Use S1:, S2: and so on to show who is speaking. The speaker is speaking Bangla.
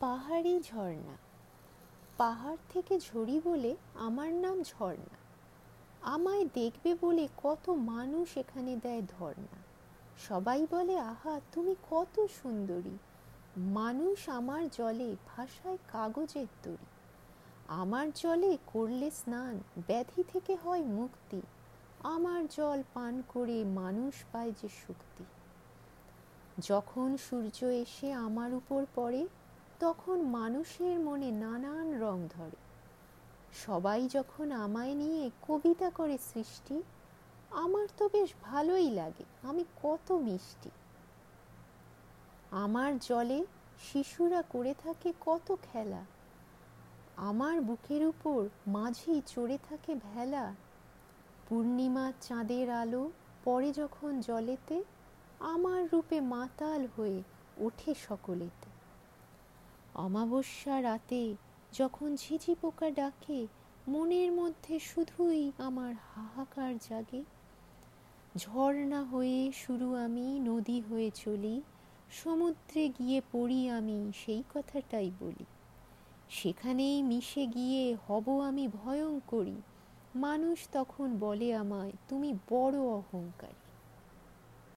S1: পাহাড়ি ঝর্ণা। পাহাড় থেকে ঝরি বলে আমার নাম ঝর্ণা। আমায় দেখবে বলে কত মানুষ এখানে দেয় ধর্ণা। সবাই বলে, আহা, তুমি কত সুন্দরী। মানুষ আমার জলে ভাষায় কাগজের তরি আমার জলে করলে স্নান, ব্যাধি থেকে হয় মুক্তি। আমার জল পান করে মানুষ পায় যে শক্তি। যখন সূর্য এসে আমার উপর পড়ে তখন মানুষের মনে নানান রং ধরে। সবাই যখন আমায় নিয়ে কবিতা করে সৃষ্টি, আমার তো বেশ ভালোই লাগে, আমি কত মিষ্টি। আমার জলে শিশুরা করে থাকে কত খেলা, আমার বুকের উপর মাঝেই চড়ে থাকে ভেলা। পূর্ণিমা চাঁদের আলো পরে যখন জলেতে, আমার রূপে মাতাল হয়ে ওঠে সকলেতে। অমাবস্যা রাতে যখন ঝিঝি পোকা ডাকে, মনের মধ্যে শুধুই আমার হাহাকার জাগে। ঝর্ণা হয়ে শুরু আমি, নদী হয়ে চলি, সমুদ্রে গিয়ে পড়ি আমি, সেই কথাটাই বলি। সেখানেই মিশে গিয়ে হব আমি ভয়ঙ্করী। মানুষ তখন বলে আমায়, তুমি বড় অহংকারী।